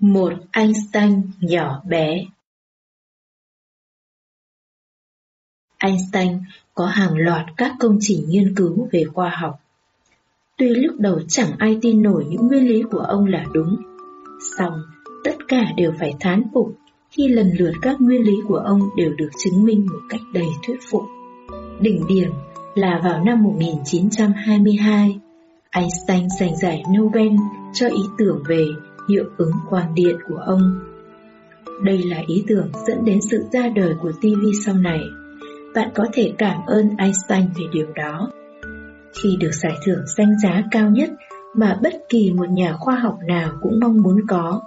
Một Einstein nhỏ bé Einstein có hàng loạt các công trình nghiên cứu về khoa học. Tuy lúc đầu chẳng ai tin nổi những nguyên lý của ông là đúng, song tất cả đều phải thán phục khi lần lượt các nguyên lý của ông đều được chứng minh một cách đầy thuyết phục. Đỉnh điểm là vào năm 1922, Einstein giành giải Nobel cho ý tưởng về hiệu ứng quang điện của ông. Đây là ý tưởng dẫn đến sự ra đời của TV sau này. Bạn có thể cảm ơn Einstein về điều đó. Khi được giải thưởng danh giá cao nhất mà bất kỳ một nhà khoa học nào cũng mong muốn có,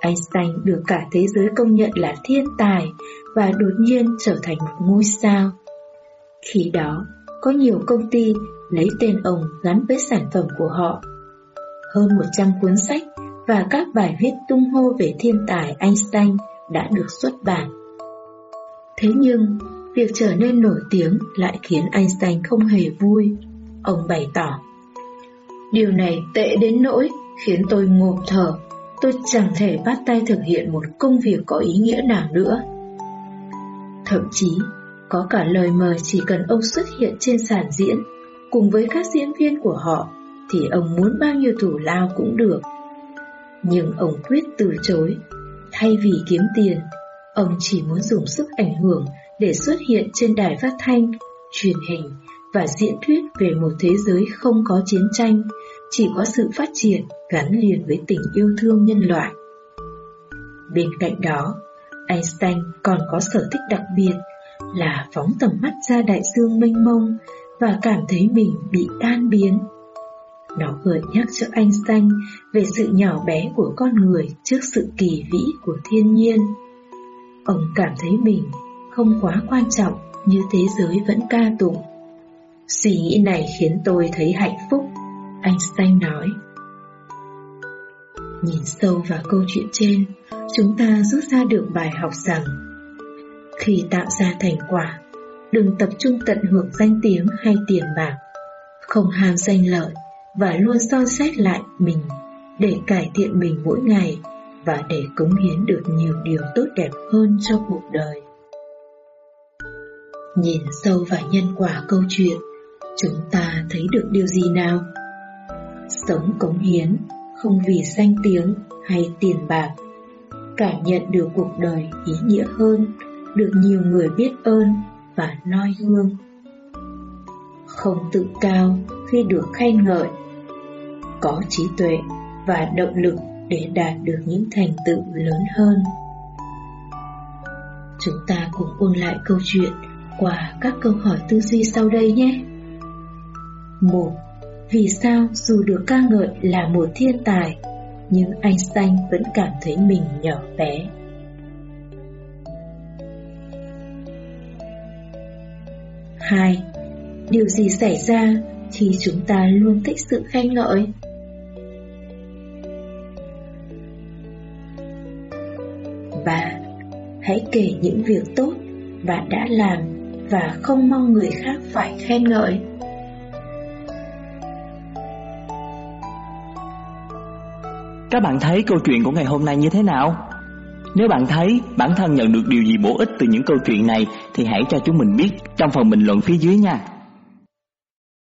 Einstein được cả thế giới công nhận là thiên tài và đột nhiên trở thành một ngôi sao. Khi đó, có nhiều công ty lấy tên ông gắn với sản phẩm của họ. Hơn 100 cuốn sách và các bài viết tung hô về thiên tài Einstein đã được xuất bản. Thế nhưng, việc trở nên nổi tiếng lại khiến Einstein không hề vui. Ông bày tỏ, Điều này tệ đến nỗi khiến tôi ngộp thở, tôi chẳng thể bắt tay thực hiện một công việc có ý nghĩa nào nữa. Thậm chí, có cả lời mời chỉ cần ông xuất hiện trên sàn diễn cùng với các diễn viên của họ thì ông muốn bao nhiêu thủ lao cũng được. Nhưng ông quyết từ chối. Thay vì kiếm tiền, ông chỉ muốn dùng sức ảnh hưởng để xuất hiện trên đài phát thanh, truyền hình và diễn thuyết về một thế giới không có chiến tranh, chỉ có sự phát triển gắn liền với tình yêu thương nhân loại. Bên cạnh đó, Einstein còn có sở thích đặc biệt là phóng tầm mắt ra đại dương mênh mông và cảm thấy mình bị tan biến. Nó gợi nhắc cho Einstein về sự nhỏ bé của con người trước sự kỳ vĩ của thiên nhiên. Ông cảm thấy mình không quá quan trọng như thế giới vẫn ca tụng. Suy nghĩ này khiến tôi thấy hạnh phúc, Einstein nói. Nhìn sâu vào câu chuyện trên, chúng ta rút ra được bài học rằng khi tạo ra thành quả, đừng tập trung tận hưởng danh tiếng hay tiền bạc, không ham danh lợi và luôn soi xét lại mình để cải thiện mình mỗi ngày và để cống hiến được nhiều điều tốt đẹp hơn cho cuộc đời. Nhìn sâu vào nhân quả câu chuyện, chúng ta thấy được điều gì nào? Sống cống hiến, không vì danh tiếng hay tiền bạc, cảm nhận được cuộc đời ý nghĩa hơn, được nhiều người biết ơn và noi gương. Không tự cao khi được khen ngợi, có trí tuệ và động lực để đạt được những thành tựu lớn hơn. Chúng ta cùng ôn lại câu chuyện qua các câu hỏi tư duy sau đây nhé. 1. Vì sao dù được ca ngợi là một thiên tài, nhưng Einstein vẫn cảm thấy mình nhỏ bé? 2. Điều gì xảy ra khi chúng ta luôn thích sự khen ngợi? Hãy kể những việc tốt bạn đã làm và không mong người khác phải khen ngợi. Các bạn thấy câu chuyện của ngày hôm nay như thế nào? Nếu bạn thấy bản thân nhận được điều gì bổ ích từ những câu chuyện này, thì hãy cho chúng mình biết trong phần bình luận phía dưới nha.